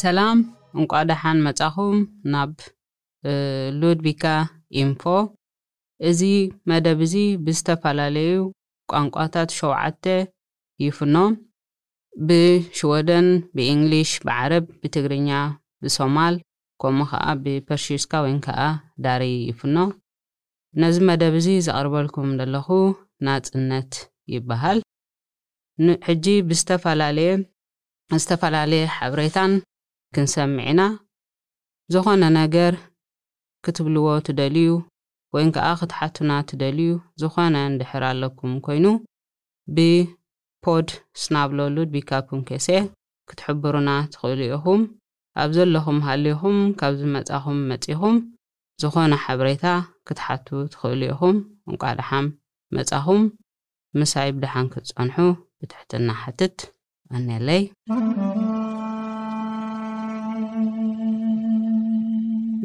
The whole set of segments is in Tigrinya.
ሰላም እንቋ ደሓን መጻኹም ናብ ሉድቢካ ኢንፎ እዚ መደብ እዚ ብዝተፈላለዩ ቋንቋታት ሸውዓተ ይፍኖ ብሽወደን ብእንግሊሽ ብዓረብ ብትግርኛ ብሶማል ከምኡ ከኣ ብፐርሺዩስካ ወይን ከኣ ዳሪ ይፍኖ። ነዚ መደብ እዚ ዘቅርበልኩም ደለኹ ናጽነት ይበሃል። ን ሕጂ ብዝተፈላለየ ዝተፈላለየ ሓብሬታን ክንሰምዕ ኢና። ዘኾነ ነገር ክትብልዎ ትደልዩ ወይን ከኣ ክትሓቱና ትደልዩ ዝኾነ እንድሕር ኣለኩም ኮይኑ ብ Podd Snabla Ludvika Punkese ክትሕብሩና ትኽእሉ ኢኹም። ኣብ ዘለኹም ሃሊኹም ካብ ዝመጻኹም መጺኹም ዝኾነ ሓበሬታ ክትሓቱ ትኽእሉ ኢኹም እንቋዕ ደሓም መጻኹም ምሳይ ብደሓን ክትጸንሑ ብትሕትና እሓትት ኣኔለይ።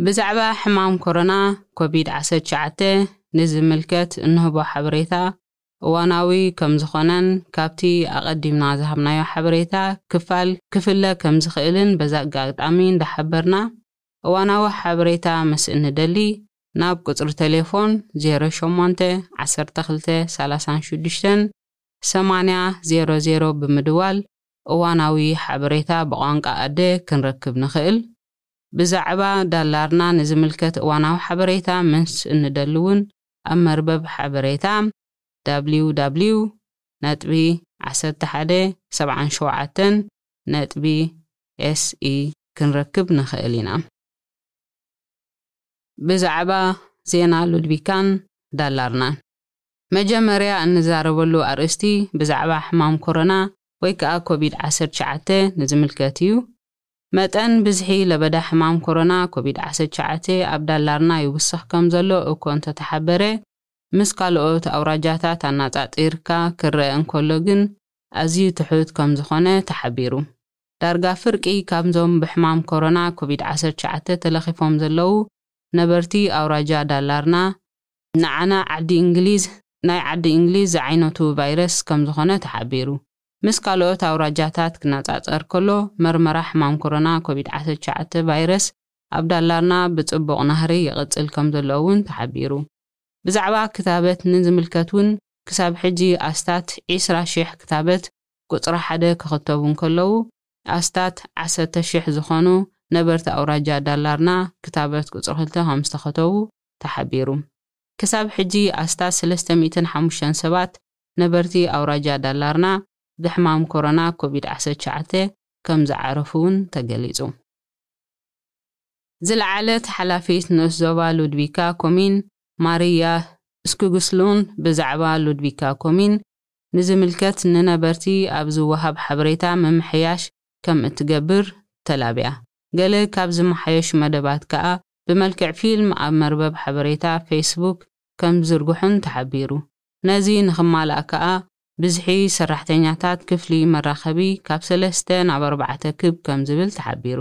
ብዛዕባ ሕማም ኮሮና ኮቪድ ዓሰርተ ትሽዓተ ንዝምልከት እንህቦ ሓበሬታ እዋናዊ ከምዝኾነን ካብቲ ኣቐዲምና ዝሃብናዮ ሓበሬታ ክፋል ክፍለ ከምዝኽእልን በዚ ኣጋጣሚ እንዳሓበርና እዋናዊ ሓበሬታ ምስ እንደሊ ናብ ቁጽሪ ተሌፎን ዜሮ ሸሞንተ ዓሰርተ ክልተ ሰላሳን ሽዱሽተን ሰማንያ ዜሮ ዜሮ ብምድዋል እዋናዊ ሓበሬታ ብቋንቃ ኣደ ክንረክብ ንኽእል። ብዛዕባ ዳላርና ንዝምልከት እዋናዊ ሓበሬታ ምስ እንደሊ ውን ኣብ መርበብ ሓበሬታ www ነጥቢ ዓሰርተ ሓደ ሰብዓን ሸውዓተን ነጥቢ se ክንረክብ ንኽእል ኢና። ብዛዕባ ዜና ሉድቪካን ዳላርናን መጀመርያ እንዛረበሉ ኣርእስቲ ብዛዕባ ሕማም ኮሮና ወይ ከኣ ኮቪድ ዓሰርተ ትሽዓተ ንዝምልከት እዩ። መጠን ብዝሒ ለበዳ ሕማም ኮሮና ኮቪድ ዓሰርተ ትሽዓተ ኣብ ዳላርና ይውስኽ ከምዘሎ እኮ እንተተሓበረ ምስ ካልኦት ኣውራጃታት ኣናጻጺርካ ክረኣ እንከሎ ግን ኣዝዩ ትሑት ከምዝኾነ ተሓቢሩ። ዳርጋ ፍርቂ ካብዞም ብሕማም ኮሮና ኮቪድ ዓሰርተ ትሽዓተ ተለኺፎም ዘለዉ ነበርቲ ኣውራጃ ዳላርና፣ ንዓና ዓዲ እንግሊዝ ናይ ዓዲ እንግሊዝ ዝዓይነቱ ቫይረስ ከምዝኾነ ተሓቢሩ። ምስ ካልኦት ኣውራጃታት ክነጻጸር ከሎ፣ መርመራ ሕማም ኮሮና ኮቪድ ዓሰርተ ትሽዓተ ቫይረስ ኣብ ዳላርና ብጽቡቕ ናህሪ ይቕጽል ከምዘሎ'ውን ተሓቢሩ። ብዛዕባ ክታበት ንዝምልከት'ውን ክሳብ ሕጂ ኣስታት ዕስራ ሽሕ ክታበት ቁጽሪ ሓደ ክኽተቡ እንከለዉ፣ ኣስታት ዓሰርተ ሽሕ ዝኾኑ ነበርቲ ኣውራጃ ዳላርና ክታበት ቁጽሪ ክልተ ከምዝተኸተቡ ተሓቢሩ። ክሳብ ሕጂ ኣስታት ሰለስተ ሚእትን ሓሙሽተን ሰባት ነበርቲ ኣውራጃ ዳላርና ብሕማም ኮሮና ኮቪድ ዓሰርተ ትሽዓተ ከምዝዓረፉ'ውን ተገሊጹ። ዝለዓለት ሓላፊት ንኡስ ዞባ ሉድቪካ ኮሚን ማርያ ስኩግስሉን ብዛዕባ ሉድቪካ ኮሚን ንዝምልከት ንነበርቲ ኣብ ዝወሃብ ሓበሬታ ምምሕያሽ ከምእትገብር ተላብያ። ገለ ካብ ዝመሓየሹ መደባት ከኣ ብመልክዕ ፊልም ኣብ መርበብ ሓበሬታ ፌስቡክ ከምዝዝርግሑን ተሓቢሩ። ነዚ ንክማላእ ከኣ ብዝሒ ሰራሕተኛታት ክፍሊ መራኸቢ ካብ ሰለስተ ናብ ኣርባዕተ ክብ ከም ዝብል ተሓቢሩ።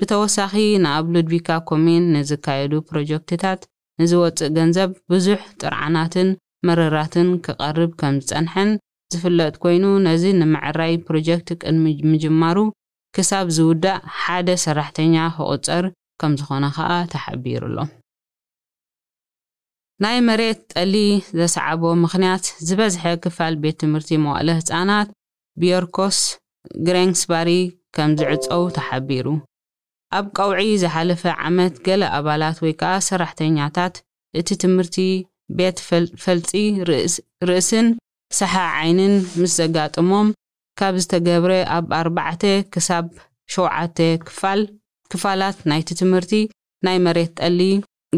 ብተወሳኺ ንኣብ ሉድቪካ ኮምዩን ንዝካየዱ ፕሮጀክትታት ንዝወጽእ ገንዘብ ብዙሕ ጥርዓናትን መርራትን ክቐርብ ከም ዝጸንሐን ዝፍለጥ ኮይኑ ነዚ ንምዕራይ ፕሮጀክት ቅድሚ ምጅማሩ ክሳብ ዝውዳእ ሓደ ሰራሕተኛ ክቑጸር ከም ዝኾነ ከኣ ተሓቢሩ'ሎ። ናይ መሬት ጠሊ ዘስዓቦ ምኽንያት ዝበዝሐ ክፋል ቤት ትምህርቲ መዋእለ ህጻናት ብዮርኮስ ግሬንግስባሪ ከምዝዕጸው ተሓቢሩ። ኣብ ቀውዒ ዝሓለፈ ዓመት ገለ ኣባላት ወይ ከኣ ሰራሕተኛታት እቲ ትምህርቲ ቤት ፈልጺ ርእስን ሰሓ ዓይንን ምስ ዘጋጥሞም ካብ ዝተገብረ ኣብ ኣርባዕተ ክሳብ ሸውዓተ ክፋል ክፋላት ናይቲ ትምህርቲ ናይ መሬት ጠሊ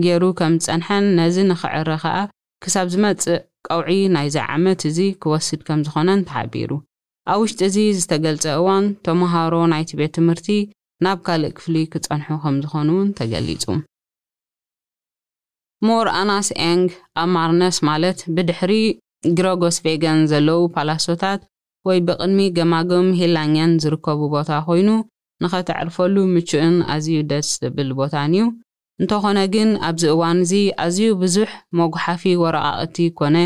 ገይሩ ከም ዝጸንሐን ነዚ ንኽዕረ ከኣ ክሳብ ዝመጽእ ቀውዒ ናይዚ ዓመት እዚ ክወስድ ከም ዝኾነን ተሓቢሩ። ኣብ ውሽጢ እዚ ዝተገልጸ እዋን ተመሃሮ ናይቲ ቤት ትምህርቲ ናብ ካልእ ክፍሊ ክጸንሑ ከም ዝኾኑ እውን ተገሊጹ። ምሁር ኣናስ ኤንግ ኣብ ማርነስ ማለት ብድሕሪ ግረጎስቬገን ዘለዉ ፓላሶታት ወይ ብቕድሚ ገማግም ሂላኘን ዝርከቡ ቦታ ኮይኑ ንኸተዕርፈሉ ምቹእን ኣዝዩ ደስ ዘብል ቦታን እዩ እንተኾነ ግን ኣብዚ እዋን'ዚ ኣዝዩ ብዙሕ መጉሓፊ ወረቓቕቲ ኮነ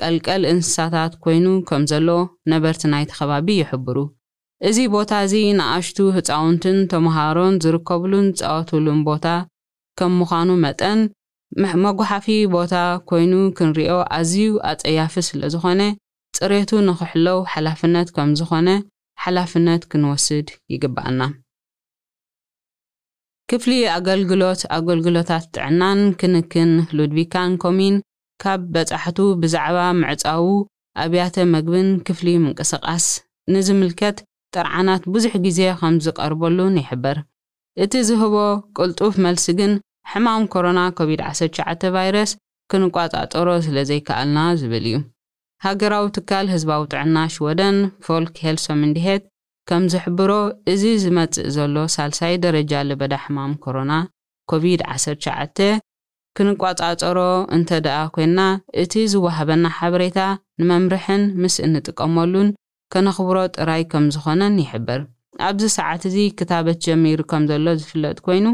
ቀልቀል እንስሳታት ኮይኑ ከም ዘሎ ነበርቲ ናይቲ ከባቢ ይሕብሩ። እዚ ቦታ'ዚ ንኣሽቱ ህጻውንትን ተመሃሮን ዝርከብሉን ዝጻወትሉን ቦታ ከም ምዃኑ መጠን መጉሓፊ ቦታ ኮይኑ ክንሪኦ ኣዝዩ ኣጸያፊ ስለዝኾነ ጽሬቱ ንኽሕለው ሓላፍነት ከምዝኾነ ሓላፍነት ክንወስድ ይግበኣና። ክፍሊ ኣገልግሎት ኣገልግሎታት ጥዕናን ክንክን ሉድቪካን ኮምዩን ካብ በጻሕቱ ብዛዕባ ምዕጻዉ ኣብያተ መግብን ክፍሊ ምንቅስቓስ ንዝምልከት ጥርዓናት ብዙሕ ግዜ ከም ዝቐርበሉን ይሕብር። እቲ ዝህቦ ቅልጡፍ መልሲ ግን ሕማም ኮሮና ኮቪድ ዓሰርተ ትሽዓተ ቫይረስ ክንቆጻጸሮ ስለ ዘይከኣልና ዝብል እዩ። ሃገራዊ ትካል ህዝባዊ ጥዕና ሽወደን፣ ፎልክሄልሶምንዲሄት፣ ከም ዝሕብሮ፣ እዚ ዝመጽእ ዘሎ ሳልሳይ ደረጃ ለበዳ ሕማም ኮሮና፣ ኮቪድ ዓሰርተ ትሽዓተ፣ ክንቆጻጸሮ እንተድኣ ኮይንና፣ እቲ ዝወሃበና ሓበሬታ ንመምርሕን ምስ እንጥቀመሉን ከነኽብሮ ጥራይ ከም ዝኾነን ይሕብር። ኣብዚ ሰዓት እዚ ክታበት ጀሚሩ ከም ዘሎ ዝፍለጥ ኮይኑ፣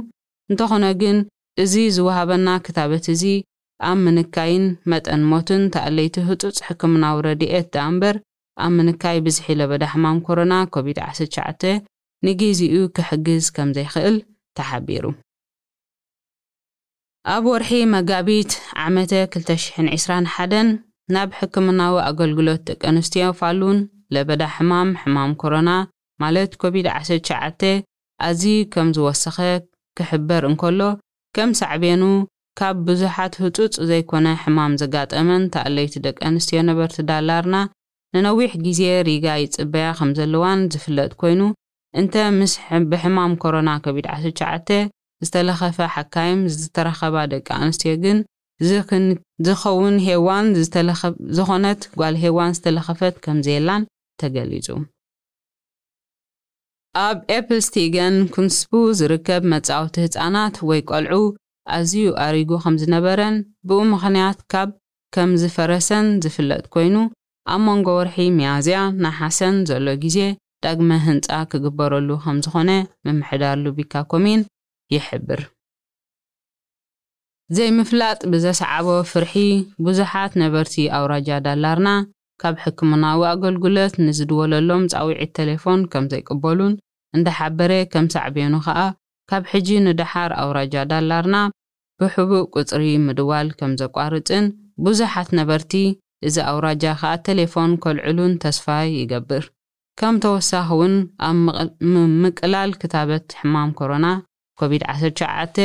እንተኾነ ግን፣ እዚ ዝወሃበና ክታበት እዚ ኣብ ምንካይን መጠን ሞትን ተኣለይቲ ህጹጽ ሕክምናዊ ረድኤት ድኣምበር፣ ኣብ ምንካይ ብዝሒ ለበዳ ሕማም ኮሮና ኮቪድ ዓሰርተ ትሽዓተ ንጊዚኡ ክሕግዝ ከምዘይክእል ተሓቢሩ። ኣብ ወርሒ መጋቢት ዓመተ ክልተ ሽሕን ዕስራን ሓደን ናብ ሕክምናዊ ኣገልግሎት ደቂ ኣንስትዮ ፋሉን ለበዳ ሕማም ሕማም ኮሮና ማለት ኮቪድ ዓሰርተ ትሽዓተ ኣዚዩ ከምዝወሰኸ ክሕበር እንከሎ ከም ሳዕቤኑ ካብ ብዙሓት ህጹጽ ዘይኮነ ሕማም ዘጋጠመን ተኣለይቲ ደቀንስትዮ ነበርቲ ዳላርና ንነዊሕ ግዜ ሪጋ ይጽበያ ከምዘለዋን ዝፍለጥ ኮይኑ እንተ ምስ ብሕማም ኮሮና ኮቪድ ዓሰርተ ትሽዓተ ዝተለኸፈ ሓካይም ዝተራኸባ ደቂ ኣንስትዮ ግን ዝኸውን ሄዋን ዝኾነት ጓል ሄዋን ዝተለኸፈት ከምዘየላን ተገሊጹ። ኣብ ኤፕስቲገን ኩንስቡ ዝርከብ መጻወቲ ህጻናት ወይ ቆልዑ ኣዝዩ ኣሪጉ ከምዝነበረን ብኡ ምኽንያት ካብ ከም ዝፈረሰን ዝፍለጥ ኮይኑ ኣብ መንጎ ወርሒ ሚያዝያ ነሓሰን ዘሎ ግዜ ዳግመ ህንጻ ክግበረሉ ከምዝኾነ ምምሕዳር ሉቢካ ኮምዩን ይሕብር። ዘይምፍላጥ ብዘስዓቦ ፍርሒ ብዙሓት ነበርቲ ኣውራጃ ዳላርና ካብ ሕክምናዊ ኣገልጉለት ንዝድወለሎም ጻዊዒት ተሌፎን ከምዘይቅበሉን እንዳሓበረ ከም ሳዕቤኑ ከኣ ካብ ሕጂ ንደሓር ኣውራጃ ዳላርና ብሕቡእ ቁጽሪ ምድዋል ከም ዘቋርጽን ብዙሓት ነበርቲ እዚ ኣውራጃ ከኣ ተሌፎን ከልዕሉን ተስፋ ይገብር። ከም ተወሳኺ ውን ኣብ ምቅላል ክታበት ሕማም ኮሮና ኮቪድ ዓሰርተ ትሽዓተ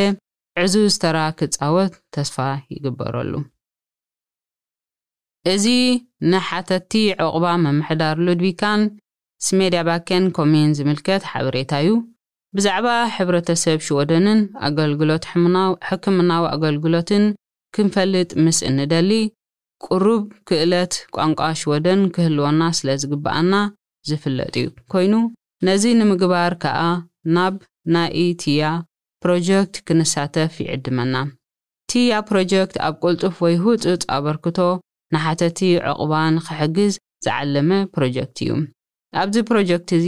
ዕዙዝ ተራ ክጻወት ተስፋ ይግበረሉ። እዚ ንሓተትቲ ዑቕባ ምምሕዳር ሉድቪካን ስሜድያባከን ኮምዩን ዝምልከት ሓበሬታ'ዩ። ብዛዕባ ሕብረተሰብ ሽወደንን ኣገልግሎት ሕክምናዊ ኣገልግሎትን ክንፈልጥ ምስ እንደሊ፣ ቅሩብ ክእለት ቋንቋ ሽወደን ክህልወና ስለ ዝግብኣና ዝፍለጥ'ዩ። ኰይኑ፣ ነዚ ንምግባር ከኣ ናብ ናይ ቲያ ፕሮጀክት ክንሳተፍ ይዕድመና። ቲያ ፕሮጀክት ኣብ ቅልጡፍ ወይ ህጹጽ ኣበርክቶ ንሓተቲ ዑቕባ ንኽሕግዝ ዝዓለመ ፕሮጀክት'ዩ። ኣብዚ ፕሮጀክት'ዚ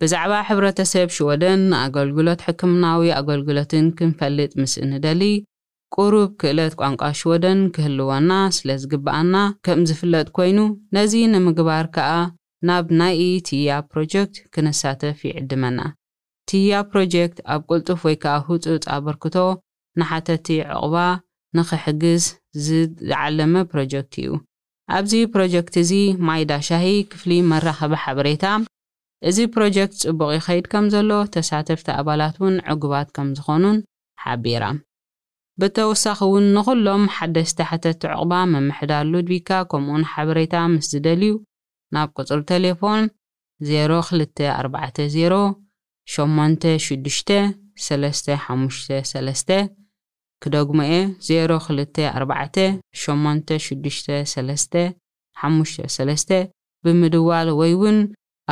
ብዛዕባ ሕብረተሰብ ሽወደን ንኣገልግሎት ሕክምናዊ ኣገልግሎትን ክንፈልጥ ምስ እንደሊ፣ ቁሩብ ክእለት ቋንቋ ሽወደን ክህልወና ስለ ዝግብኣና ከም ዝፍለጥ ኮይኑ፣ ነዚ ንምግባር ከኣ ናብ ናይ ትያ ፕሮጀክት ክንሳተፍ ይዕድመና። ትያ ፕሮጀክት ኣብ ቅልጡፍ ወይ ከኣ ህጹጽ ኣበርክቶ ንሓተቲ ዑቕባ ንኽሕግዝ ዝዓለመ ፕሮጀክት'ዩ። ኣብዚ ፕሮጀክት'ዚ ማይዳ ሻሂ ክፍሊ መራኸቢ ሓበሬታ፣ እዚ ፕሮጀክት ፅቡቕ ይኸይድ ከምዘሎ ተሳተፍቲ ኣባላት ውን ዕጉባት ከምዝኾኑን ሓቢራ። ብተወሳኺ ውን ንኹሎም ሓደስቲ ሓተትቲ ዑቕባ ምምሕዳር ሉድቪካ ከምኡ ውን ሓበሬታ ምስ ዝደልዩ ናብ ቁፅሪ ቴሌፎን ዜሮ ክልተ ኣርባዕተ ዜሮ ሸሞንተ ሽዱሽተ ሰለስተ ሓሙሽተ ሰለስተ ክደግሞ እየ ዜሮ ክልተ ኣርባዕተ ሸሞንተ ሽዱሽተ ሰለስተ ሓሙሽተ ሰለስተ ብምድዋል ወይ ውን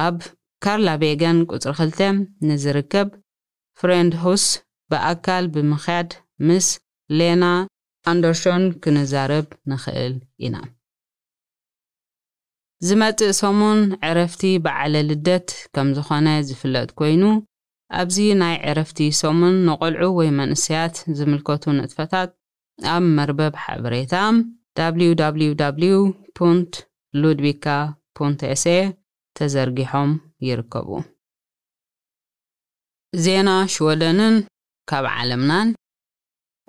ኣብ ካርላቬገን ቁጽሪ ክልተ ንዝርከብ ፍሬንድ ሁስ ብኣካል ብምኽያድ ምስ ሌና ኣንደርሾን ክንዛረብ ንኽእል ኢና። ዝመጽእ ሰሙን ዕረፍቲ በዓለ ልደት ከም ዝኾነ ዝፍለጥ ኮይኑ ኣብዚ ናይ ዕረፍቲ ሰሙን ንቆልዑ ወይ መንእሰያት ዝምልከቱ ንጥፈታት ኣብ መርበብ ሓበሬታ www.ludvika.se ተዘርጊሖም ይርከቡ። ዜና ሽወደንን ካብ ዓለምናን፣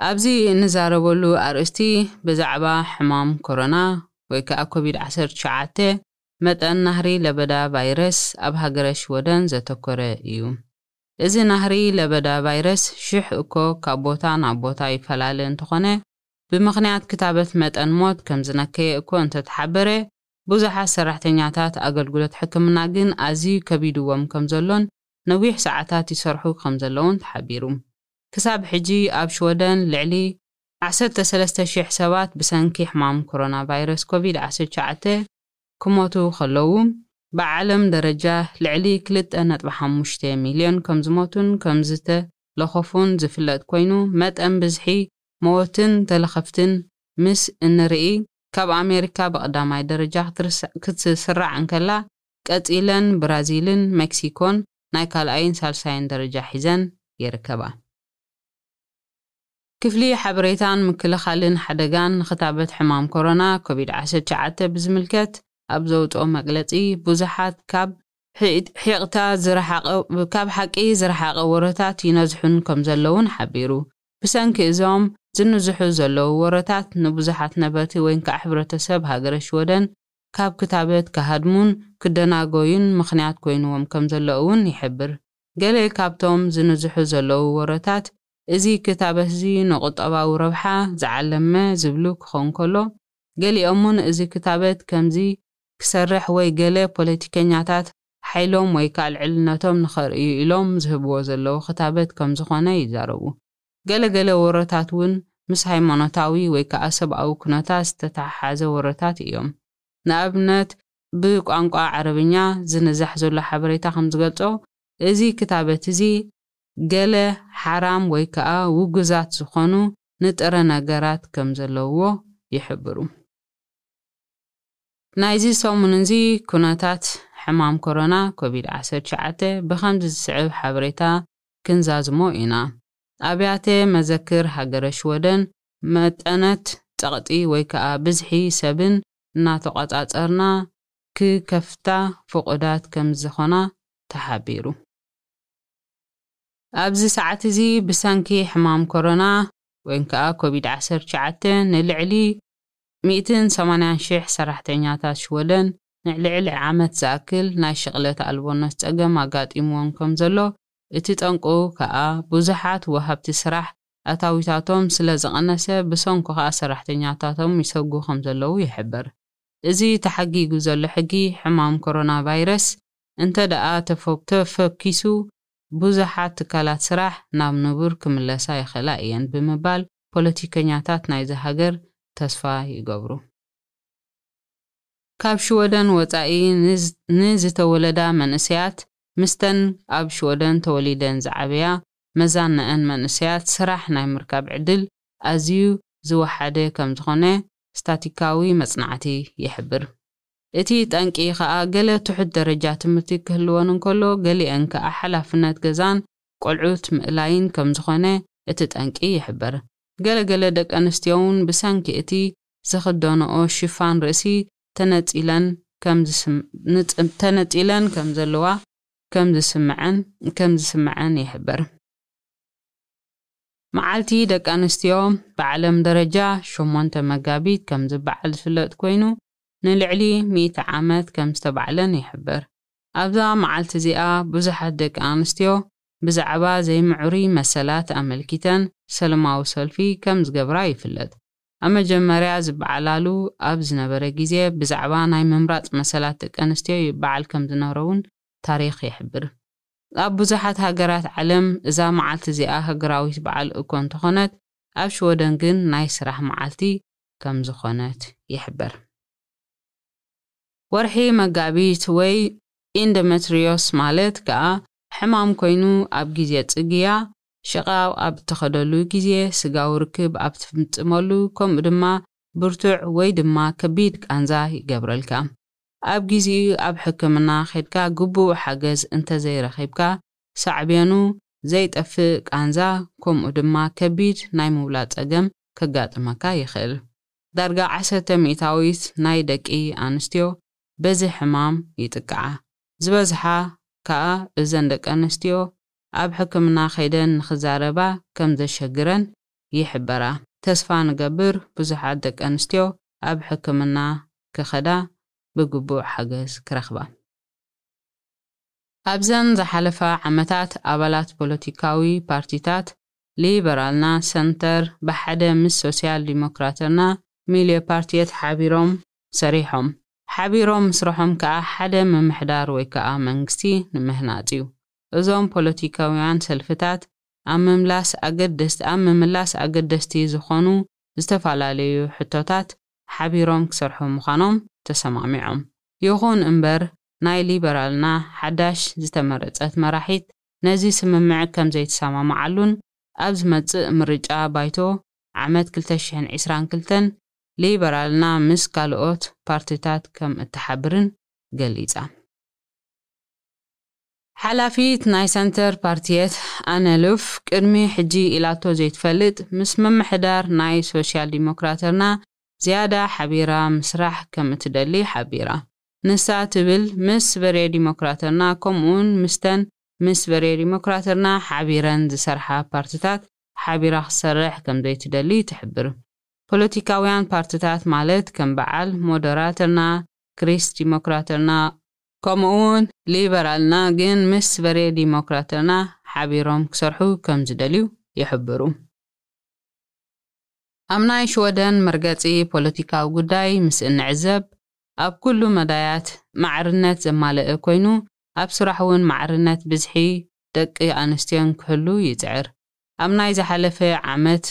ኣብዚ እንዛረበሉ ኣርእስቲ ብዛዕባ ሕማም ኮሮና ወይ ከኣ ኮቪድ ዓሰርተ ትሽዓተ መጠን ናህሪ ለበዳ ቫይረስ ኣብ ሃገረ ሽወደን ዘተኮረ እዩ። እዚ ናህሪ ለበዳ ቫይረስ ሽሕ እኮ ካብ ቦታ ናብ ቦታ ይፈላለ እንተኾነ ብምኽንያት ክታበት መጠን ሞት ከምዝነከየ እኮ እንተተሓበረ ብዙሓት ሰራሕተኛታት ኣገልግሎት ሕክምና ግን ኣዝዩ ከቢድዎም ከምዘሎን ነዊሕ ሰዓታት ይሰርሑ ከምዘለዉን ተሓቢሩ። ክሳብ ሕጂ ኣብ ሽወደን ልዕሊ። ዓሰርተ ሰለስተ ሽሕ ሰባት ብሰንኪ ሕማም ኮሮና ቫይረስ ኮቪድ ዓሰርተ ትሽዓተ ክሞቱ ከለዉ፣ ብዓለም ደረጃ ልዕሊ ክልተ ነጥቢ ሓሙሽተ ሚልዮን ከምዝሞቱን ከምዝተለኸፉን ዝፍለጥ ኮይኑ፣ መጠን ብዝሒ መወትን ተለኸፍትን ምስ እንርኢ ካብ ኣሜሪካ ብቐዳማይ ደረጃ ክትስራዕ እንከላ፣ ቀጺለን ብራዚልን መክሲኮን ናይ ካልኣይን ሳልሳይን ደረጃ ሒዘን ይርከባ። ክፍሊ ሓበሬታን ምክልኻልን ሓደጋን ንክታበት ሕማም ኮሮና ኮቪድ ዓሰርተ ትሽዓተ ብዝምልከት ኣብ ዘውጽኦ መግለጺ ብዙሓት ካብ ሒቕታ ዝረሓቐ ካብ ሓቂ ዝረሓቐ ወረታት ይነዝሑን ከምዘለዉን ሓቢሩ። ብሰንኪ እዞም ዝንዝሑ ዘለዉ ወረታት ንብዙሓት ነበርቲ ወይንካዓ ሕብረተሰብ ሃገረ ሽወደን ካብ ክታበት ክሃድሙን ክደናጎዩን ምኽንያት ኮይንዎም ከምዘሎ እውን ይሕብር። ገለ ካብቶም ዝንዝሑ ዘለዉ ወረታት እዚ ክታበትዚ ንቁጠባዊ ረብሓ ዝዓለመ ዝብሉ ክኸውን ከሎ፣ ገሊኦምውን እዚ ክታበት ከምዚ ክሰርሕ ወይ ገለ ፖለቲከኛታት ሓይሎም ወይ ከኣ ልዕልነቶም ንኸርእዩ ኢሎም ዝህብዎ ዘለዉ ክታበት ከም ዝኾነ ይዛረቡ። ገለ ገለ ወረታትውን ምስ ሃይማኖታዊ ወይ ከኣ ሰብኣዊ ኩነታት ዝተተሓሓዘ ወረታት እዮም። ንኣብነት ብቋንቋ ዓረብኛ ዝንዛሕ ዘሎ ሓበሬታ ከም ዝገልጾ፣ እዚ ክታበትዚ ገለ ሓራም ወይ ከኣ ውጉዛት ዝኾኑ ንጥረ ነገራት ከም ዘለዉዎ ይሕብሩ። ናይዚ ሰሙን'ዚ ኩነታት ሕማም ኮሮና ኮቪድ ዓሰርተ ትሽዓተ ብኸምዚ ዝስዕብ ሓበሬታ ክንዛዝሞ ኢና። ኣብያተ መዘክር ሃገረ ሽወደን መጠነት ጸቕጢ ወይ ከኣ ብዝሒ ሰብን እናተቖጻጸርና ክከፍታ ፍቑዳት ከም ዝኾና ተሓቢሩ። ኣብዚ ሰዓት እዚ ብሰንኪ ሕማም ኮሮና ወይም ከኣ ኮቪድ ዓሰርተ ትሽዓተ ንልዕሊ ሚእትን ሰማንያን ሽሕ ሰራሕተኛታት ሽወደን ንልዕሊ ዓመት ዝኣክል ናይ ሽቕለት ኣልቦነት ጸገም ኣጋጢምዎም ከም ዘሎ እቲ ጠንቁ ከኣ ብዙሓት ወሃብቲ ስራሕ ኣታዊታቶም ስለ ዝቐነሰ ብሰንኩ ከኣ ሰራሕተኛታቶም ይሰጉ ከም ዘለዉ ይሕብር። እዚ ተሓጊጉ ዘሎ ሕጊ ሕማም ኮሮና ቫይረስ እንተደኣ ተፈኪሱ ብዙሓት ትካላት ስራሕ ናብ ንቡር ክምለሳ ይኽእላ እየን ብምባል ፖለቲከኛታት ናይዛ ሃገር ተስፋ ይገብሩ። ካብ ሽወደን ወጻኢ ንዝተወለዳ መንእሰያት፣ ምስተን ኣብ ሽወደን ተወሊደን ዝዓበያ መዛነኣን መንእሰያት ስራሕ ናይ ምርካብ ዕድል ኣዝዩ ዝወሓደ ከምዝኾነ ስታቲካዊ መጽናዕቲ ይሕብር። እቲ ጠንቂ ከኣ ገለ ትሑት ደረጃ ትምህርቲ ክህልወን እንከሎ ገሊኤን ከኣ ሓላፍነት ገዛን ቆልዑት ምእላይን ከም ዝኾነ እቲ ጠንቂ ይሕብር። ገለ ገለ ደቂ ኣንስትዮ'ውን ብሰንኪ እቲ ዝኽደንኦ ሽፋን ርእሲ ተነጺለን ተነጺለን ከም ዘለዋ ከም ዝስምዐን ከም ዝስምዐን ይሕብር። መዓልቲ ደቂ ኣንስትዮ ብዓለም ደረጃ ሸሞንተ መጋቢት ከም ዝበዓል ዝፍለጥ ኮይኑ ንልዕሊ ሚእቲ ዓመት ከም ዝተባዕለን ይሕብር። ኣብዛ መዓልቲ እዚኣ ብዙሓት ደቂ ኣንስትዮ ብዛዕባ ዘይምዕሩይ መሰላት ኣመልኪተን ሰለማዊ ሰልፊ ከም ዝገብራ ይፍለጥ። ኣብ መጀመርያ ዝበዓላሉ ኣብ ዝነበረ ግዜ ብዛዕባ ናይ ምምራጽ መሰላት ደቂ ኣንስትዮ ይበዓል ከም ዝነበረ እውን ታሪኽ ይሕብር። ኣብ ብዙሓት ሃገራት ዓለም እዛ መዓልቲ እዚኣ ሃገራዊት በዓል እኮ እንተኾነት ኣብ ሽወደን ግን ናይ ስራሕ መዓልቲ ከምዝኾነት ይሕበር። ወርሒ መጋቢት ወይ ኢንደመትርዮስ ማለት ከኣ ሕማም ኮይኑ ኣብ ግዜ ጽግያ፣ ሽቓቕ ኣብ እተኸደሉ ግዜ፣ ስጋዊ ርክብ ኣብ ትፍጽመሉ ከምኡ ድማ ብርቱዕ ወይ ድማ ከቢድ ቃንዛ ይገብረልካ። ኣብ ግዜኡ ኣብ ሕክምና ከድካ ግቡእ ሓገዝ እንተዘይረኺብካ ሳዕቤኑ ዘይጠፍእ ቃንዛ ከምኡ ድማ ከቢድ ናይ ምውላድ ጸገም ከጋጥመካ ይኽእል። ዳርጋ ዓሰርተ ሚእታዊት ናይ ደቂ ኣንስትዮ በዚ ሕማም ይጥቅዓ። ዝበዝሓ ከኣ እዘን ደቂ ኣንስትዮ ኣብ ሕክምና ከይደን ንኽዛረባ ከም ዘሸግረን ይሕበራ። ተስፋ ንገብር ብዙሓት ደቂ ኣንስትዮ ኣብ ሕክምና ክኸዳ ብግቡእ ሓገዝ ክረኽባ። ኣብዘን ዝሓለፋ ዓመታት ኣባላት ፖለቲካዊ ፓርቲታት ሊበራልና ሰንተር ብሓደ ምስ ሶሲያል ዲሞክራተርና ሚልየፓርትየት ሓቢሮም ሰሪሖም። ሓቢሮም ምስርሖም ከኣ ሓደ ምምሕዳር ወይ ከኣ መንግስቲ ንምህናጽ'ዩ። እዞም ፖለቲካውያን ሰልፍታት ኣብ ምምላስ ኣገደስቲ ኣብ ምምላስ ኣገደስቲ ዝኾኑ ዝተፈላለዩ ሕቶታት ሓቢሮም ክሰርሑ ምዃኖም ተሰማሚዖም። ይኹን እምበር ናይ ሊበራልና ሓዳሽ ዝተመረጸት መራሒት ነዚ ስምምዕ ከም ዘይትሰማምዓሉን ኣብ ዝመጽእ ምርጫ ባይቶ ዓመት ክልተ ሽሕን ዕስራን ክልተን ሊበራልና ምስ ካልኦት ፓርቲታት ከም እትሓብርን ገሊጻ። ሓላፊት ናይ ሰንተር ፓርቲየት ኣነ ሉፍ ቅድሚ ሕጂ ኢላቶ ዘይትፈልጥ ምስ ምምሕዳር ናይ ሶሻል ዲሞክራተርና ዝያዳ ሓቢራ ምስራሕ ከም እትደሊ ሓቢራ። ንሳ ትብል ምስ ስቨርየ ዲሞክራተርና ከምኡውን ምስተን ምስ ስቨርየ ዲሞክራተርና ሓቢረን ዝሰርሓ ፓርትታት ሓቢራ ክትሰርሕ ከምዘይትደሊ ትሕብር። ፖለቲካውያን ፓርትታት ማለት ከም በዓል ሞደራተርና፣ ክሪስት ዲሞክራተርና፣ ከምኡውን ሊበራልና ግን ምስ ስቨርየ ዲሞክራተርና ሓቢሮም ክሰርሑ ከምዝደልዩ ይሕብሩ። ኣብ ናይ ሽወደን መርገጺ ፖለቲካዊ ጉዳይ ምስ እንዕዘብ ኣብ ኩሉ መዳያት ማዕርነት ዘማለእ ኮይኑ ኣብ ስራሕ ውን ማዕርነት ብዝሒ ደቂ ኣንስትዮን ክህሉ ይጽዕር። ኣብ ናይ ዝሓለፈ ዓመት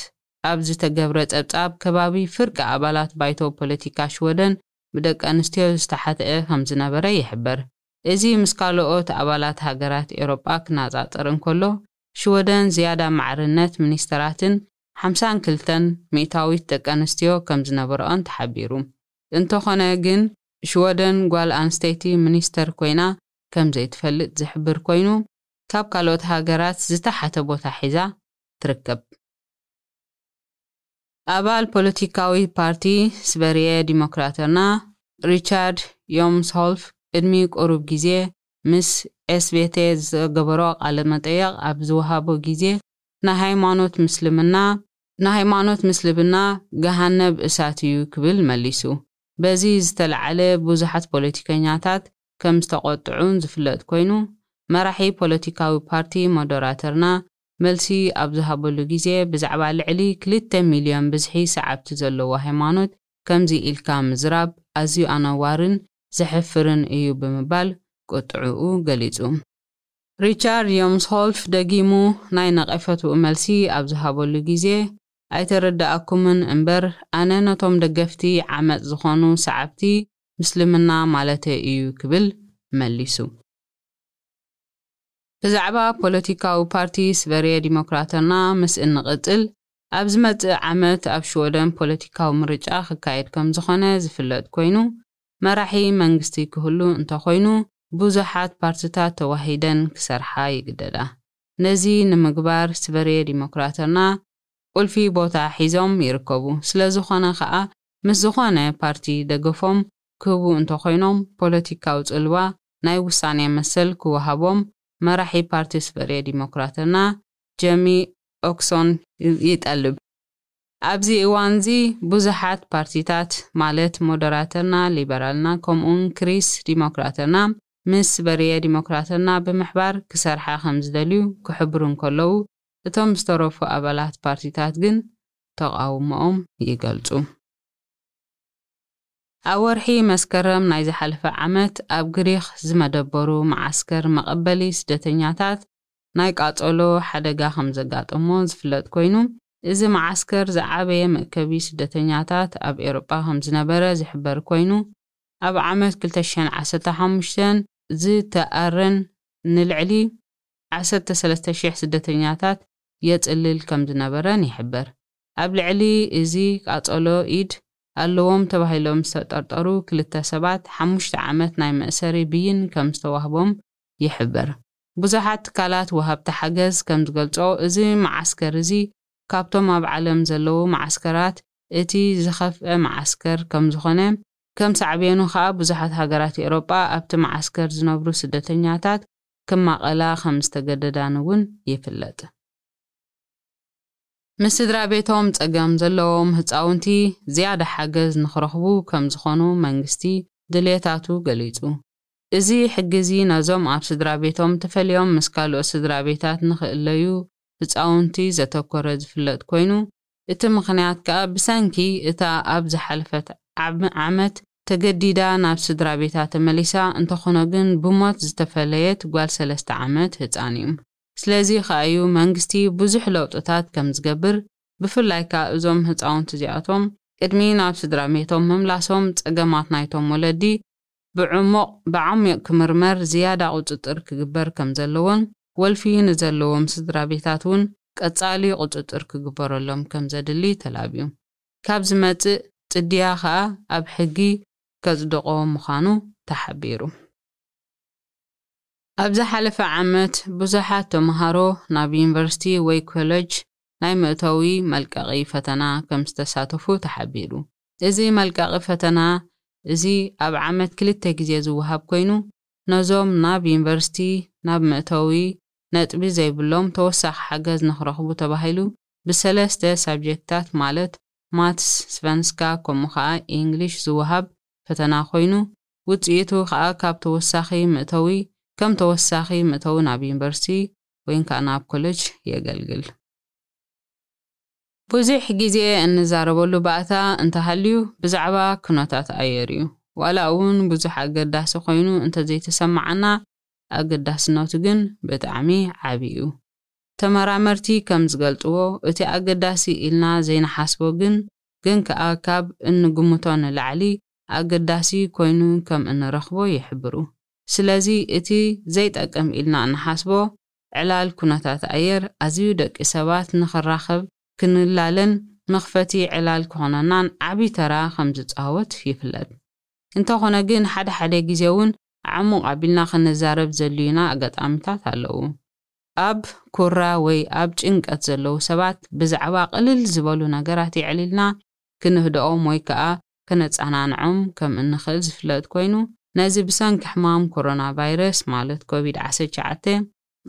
ኣብ ዝተገብረ ጸብጻብ ከባቢ ፍርቂ ኣባላት ባይቶ ፖለቲካ ሽወደን ብደቂ ኣንስትዮ ዝተሓትኤ ከምዝነበረ ይሕበር። እዚ ምስ ካሎኦት ኣባላት ሃገራት ኤሮጳ ክናጻጸር እንከሎ ሽወደን ዝያዳ ማዕርነት ሚኒስተራትን ሓምሳን ክልተን ሚእታዊት ደቂ ኣንስትዮ ከምዝነበረኦን ተሓቢሩ። እንተኾነ ግን ሽወደን ጓል ኣንስተይቲ ሚኒስተር ኮይና ከም ዘይትፈልጥ ዝሕብር ኮይኑ ካብ ካልኦት ሃገራት ዝተሓተ ቦታ ሒዛ ትርከብ። ኣባል ፖለቲካዊ ፓርቲ ስቨርየ ዲሞክራተርና ሪቻርድ ዮምስሆልፍ ቅድሚ ቁሩብ ግዜ ምስ SVT ዝገበሮ ቃለ መጠየቕ ኣብ ዝወሃቦ ግዜ ንሃይማኖት ምስልምና ንሃይማኖት ምስልምና ገሃነብ እሳት እዩ ክብል መሊሱ። በዚ ዝተልዓለ ብዙሓት ፖለቲከኛታት ከም ዝተቖጥዑን ዝፍለጥ ኮይኑ፣ መራሒ ፖለቲካዊ ፓርቲ ሞደራተርና መልሲ ኣብ ዝሃበሉ ግዜ ብዛዕባ ልዕሊ ክልተ ሚልዮን ብዝሒ ሰዓብቲ ዘለዎ ሃይማኖት ከምዚ ኢልካ ምዝራብ ኣዝዩ ኣነዋርን ዘሕፍርን እዩ ብምባል ቁጥዕኡ ገሊጹ። ሪቻርድ ዮምስሆልፍ ደጊሙ ናይ ነቐፈትኡ መልሲ ኣብ ዝሃበሉ ግዜ፣ ኣይተረደኣኩምን እምበር፣ ኣነ ነቶም ደገፍቲ ዓመጽ ዝኾኑ ሰዓብቲ ምስልምና ማለተይ እዩ ክብል መሊሱ። ብዛዕባ ፖለቲካዊ ፓርቲ ስቨርየዲሞክራተርና ምስ እንቕጽል፣ ኣብ ዝመጽእ ዓመት ኣብ ሽወደን ፖለቲካዊ ምርጫ ክካየድ ከምዝኾነ ዝፍለጥ ኮይኑ፣ መራሒ መንግስቲ ክህሉ እንተኾይኑ ብዙሓት ፓርትታት ተዋሂደን ክሰርሓ ይግደዳ። ነዚ ንምግባር ስቨርየ ዲሞክራተርና ቁልፊ ቦታ ሒዞም ይርከቡ። ስለዝኾነ ከኣ ምስ ዝኾነ ፓርቲ ደገፎም ክህቡ እንተኾይኖም ፖለቲካዊ ጽልዋ ናይ ውሳኔ መሰል ክወሃቦም መራሒ ፓርቲ ስቨርየ ዲሞክራተርና ጀሚ ኦክሶን ይጠልብ። ኣብዚ እዋንዚ ብዙሓት ፓርቲታት ማለት ሞደራተርና፣ ሊበራልና ከምኡውን ክሪስ ዲሞክራተርና ምስ በርየ ዲሞክራተርና ብምሕባር ክሰርሓ ከምዝደልዩ ክሕብሩ እንከለዉ እቶም ዝተረፉ ኣባላት ፓርቲታት ግን ተቓውሞኦም ይገልጹ። ኣብ ወርሒ መስከረም ናይ ዝሓለፈ ዓመት ኣብ ግሪኽ ዝመደበሩ መዓስከር መቐበሊ ስደተኛታት ናይ ቃጸሎ ሓደጋ ከምዘጋጠሞ ዝፍለጥ ኮይኑ፣ እዚ መዓስከር ዝዓበየ መእከቢ ስደተኛታት ኣብ ኤሮጳ ከምዝነበረ ዝሕበር ኮይኑ፣ ኣብ ዓመት ክልተ ሽሕን ዓሰርተ ሓሙሽተን ዝተኣረን ንልዕሊ ዓሰርተ ሰለስተ ሽሕ ስደተኛታት የጽልል ከምዝነበረን ይሕበር። ኣብ ልዕሊ እዚ ቃጸሎ ኢድ ኣለዎም ተባሂሎም ዝተጠርጠሩ ክልተ ሰባት ሓሙሽተ ዓመት ናይ መእሰሪ ብይን ከምዝተዋህቦም ይሕበር። ብዙሓት ትካላት ወሃብቲ ሓገዝ ከም ዝገልጽኦ፣ እዚ መዓስከር እዚ ካብቶም ኣብ ዓለም ዘለዉ መዓስከራት እቲ ዝኸፍኤ መዓስከር ከም ዝኾነ፣ ከም ሳዕቤኑ ከኣ ብዙሓት ሃገራት ኤውሮጳ ኣብቲ መዓስከር ዝነብሩ ስደተኛታት ክማቐላ ከም ዝተገደዳን እውን ይፍለጥ። ምስ ስድራቤቶም ጸገም ዘለዎም ህጻውንቲ ዝያዳ ሓገዝ ንኽረኽቡ ከም ዝኾኑ መንግስቲ ድልየታቱ ገሊጹ። እዚ ሕጊ እዚ ነዞም ኣብ ስድራ ቤቶም ተፈልዮም ምስ ካልኦት ስድራ ቤታት ንኽእለዩ ህጻውንቲ ዘተኮረ ዝፍለጥ ኮይኑ፣ እቲ ምኽንያት ከኣ ብሰንኪ እታ ኣብ ዝሓለፈት ዓመት ተገዲዳ ናብ ስድራ ቤታ ተመሊሳ እንተኾነ ግን ብሞት ዝተፈለየት ጓል ሰለስተ ዓመት ህጻን እዩ። ስለዚ ከኣ እዩ መንግስቲ ብዙሕ ለውጥታት ከም ዝገብር ብፍላይ ከኣ እዞም ህጻውንቲ እዚኣቶም ቅድሚ ናብ ስድራ ቤቶም ምምላሶም ጸገማት ናይቶም ወለዲ ብዕሙቕ ብዓሚቕ ክምርመር ዝያዳ ቁጽጥር ክግበር ከምዘለዎን ወልፊ ንዘለዎም ስድራቤታት ውን ቀጻሊ ቁጽጥር ክግበረሎም ከምዘድሊ ተላብዩ። ካብ ዝመጽእ ጽድያ ከኣ ኣብ ሕጊ ከጽድቖ ምዃኑ ተሓቢሩ። ኣብ ዝሓለፈ ዓመት ብዙሓት ተመሃሮ ናብ ዩኒቨርሲቲ ወይ ኮለጅ ናይ መእተዊ መልቀቒ ፈተና ከምዝተሳተፉ ተሓቢሩ። እዚ መልቀቒ ፈተና እዚ ኣብ ዓመት ክልተ ግዜ ዝወሃብ ኮይኑ ነዞም ናብ ዩኒቨርሲቲ ናብ መእተዊ ነጥቢ ዘይብሎም ተወሳኺ ሓገዝ ንክረኽቡ ተባሂሉ ብሰለስተ ሳብጀክትታት ማለት ማትስ፣ ስቨንስካ ከምኡ ከኣ ኢንግሊሽ ዝወሃብ ፈተና ኮይኑ ውጽኢቱ ከኣ ካብ ተወሳኺ ምእተዊ ከም ተወሳኺ ምእተዊ ናብ ዩኒቨርሲቲ ወይንከኣ ናብ ኮለጅ የገልግል። ብዙሕ ግዜ እንዛረበሉ ባእታ እንተሃልዩ ብዛዕባ ኩነታት ኣየር እዩ። ዋላ'ውን ብዙሕ ኣገዳሲ ኮይኑ እንተዘይተሰማዓና ኣገዳስነቱ ግን ብጣዕሚ ዓቢ እዩ። ተመራመርቲ ከም ዝገልጽዎ እቲ ኣገዳሲ ኢልና ዘይንሓስቦ ግን ግን ከኣ ካብ እንግምቶ ንላዕሊ ኣገዳሲ ኮይኑ ከም እንረኽቦ ይሕብሩ። ስለዚ እቲ ዘይጠቅም ኢልና እንሓስቦ ዕላል ኩነታት ኣየር ኣዝዩ ደቂ ሰባት ንኽራኸብ፣ ክንላለን መኽፈቲ ዕላል ክኾነናን ዓቢ ተራ ከም ዝጻወት ይፍለጥ። እንተኾነ ግን ሓደ ሓደ ግዜ ውን ኣዕሙቕ ኣቢልና ክንዛረብ ዘድልዩና ኣጋጣሚታት ኣለዉ። ኣብ ኩራ ወይ ኣብ ጭንቀት ዘለዉ ሰባት ብዛዕባ ቅልል ዝበሉ ነገራት የዕሊልና ክንህድኦም ወይ ከኣ ከነጸናንዖም ከም እንኽእል ዝፍለጥ ኮይኑ፣ ነዚ ብሰንኪ ሕማም ኮሮናቫይረስ ማለት ኮቪድ ዓሰርተ ትሽዓተ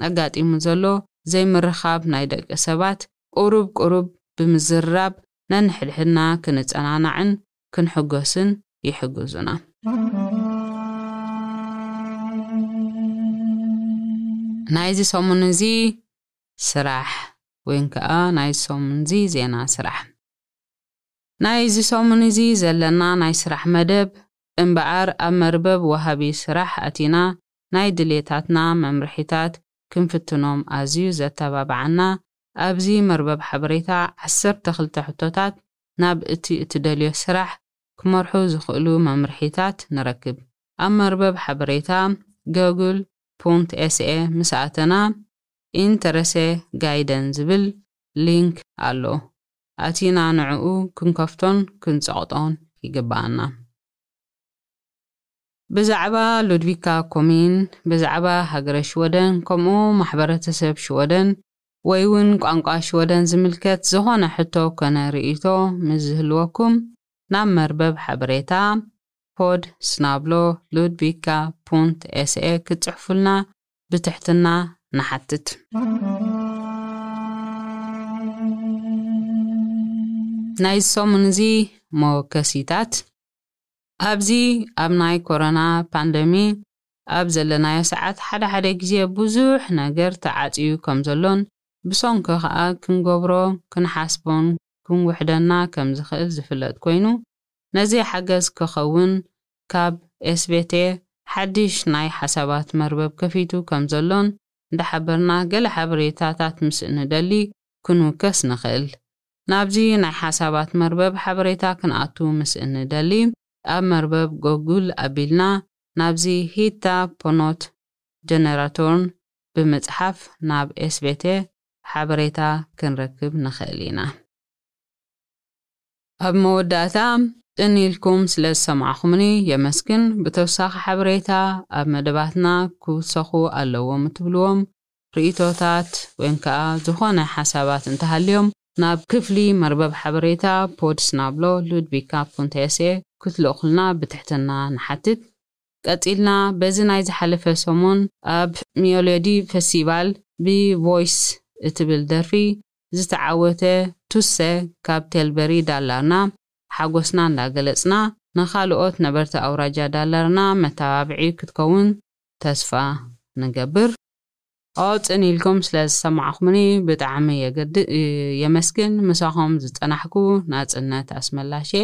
ኣጋጢሙ ዘሎ ዘይምርኻብ ናይ ደቂ ሰባት ቁሩብ ቁሩብ ብምዝርራብ ነንሕድሕድና ክንጸናናዕን ክንሕጎስን ይሕግዙና። ናይዚ ሰሙን እዚ ስራሕ ወይን ከኣ ናይዚ ሰሙን እዚ ዜና ስራሕ። ናይ እዚ ሰሙን እዚ ዘለና ናይ ስራሕ መደብ እምበኣር ኣብ መርበብ ወሃቢ ስራሕ ኣቲና ናይ ድልየታትና መምርሒታት ክንፍትኖም ኣዝዩ ዘተባብዓና ኣብዚ መርበብ ሓበሬታ ዓሰርተ ክልተ ሕቶታት ናብ እቲ እትደልዮ ስራሕ ክመርሑ ዝኽእሉ መምርሒታት ንረክብ ኣብ መርበብ ሓበሬታ Google ፑንት ኤስኤ ምስ ኣተና Interesse Guiden ዝብል ሊንክ ኣሎ። ኣቲና ንዕኡ ክንከፍቶን ክንጸቕጦን ይግብኣና። ብዛዕባ ሉድቪካ ኮሚን፣ ብዛዕባ ሃገረ ሽወደን ከምኡ ማሕበረተሰብ ሽወደን ወይውን ቋንቋ ሽወደን ዝምልከት ዝኾነ ሕቶ ኮነ ርእይቶ ምስ ዝህልወኩም ናብ መርበብ ሓበሬታ Podd snablo Ludvika punkt se ክትጽሕፉልና ብትሕትና ንሓትት። ናይዚ ሰሙን'ዚ መወከሲታት፣ ኣብዚ ኣብ ናይ ኮሮና ፓንደሚ ኣብ ዘለናዮ ሰዓት ሓደ ሓደ ግዜ ብዙሕ ነገር ተዓጽዩ ከም ዘሎን ብሰንኩ ከኣ ክንገብሮ ክንሓስቦን ክንውሕደና ከም ዝኽእል ዝፍለጥ ኮይኑ ነዚ ሓገዝ ክኸውን ካብ SVT ሓድሽ ናይ ሓሳባት መርበብ ከፊቱ ከም ዘሎን እንዳሓበርና ገለ ሓበሬታታት ምስ እንደሊ ክንውከስ ንኽእል። ናብዚ ናይ ሓሳባት መርበብ ሓበሬታ ክንኣቱ ምስ እንደሊ ኣብ መርበብ ጎጉል ኣቢልና ናብዚ Hitta på nåt Generatorn ብምጽሓፍ ናብ SVT ሓበሬታ ክንረክብ ንኽእል ኢና። ኣብ መወዳእታ ጽን ኢልኩም ስለ ዝሰማዕኹምኒ የመስግን። ብተውሳኺ ሓበሬታ ኣብ መደባትና ክውሰኹ ኣለዎም እትብልዎም ርእይቶታት ወይም ከኣ ዝኾነ ሓሳባት እንተሃልዮም ናብ ክፍሊ መርበብ ሓበሬታ ፖድስናብሎ ሉድቪካ ፑንተየስየ ክትልእኹልና ብትሕትና ንሓትት። ቀጺልና በዚ ናይ ዝሓለፈ ሰሙን ኣብ ሚዮሎዲ ፈስቲቫል ብቮይስ እትብል ደርፊ ዝተዓወተ ቱሰ ካብ ቴልበሪ ዳላርና ሓጎስና እንዳገለጽና ንኻልኦት ነበርቲ ኣውራጃ ዳላርና መተባብዒ ክትከውን ተስፋ ንገብር። ኦጽን ኢልኩም ስለ ዝሰማዕኩምኒ ብጣዕሚ የመስግን። ምሳኹም ዝጸናሕኩ ናጽነት ኣስመላሽ'የ።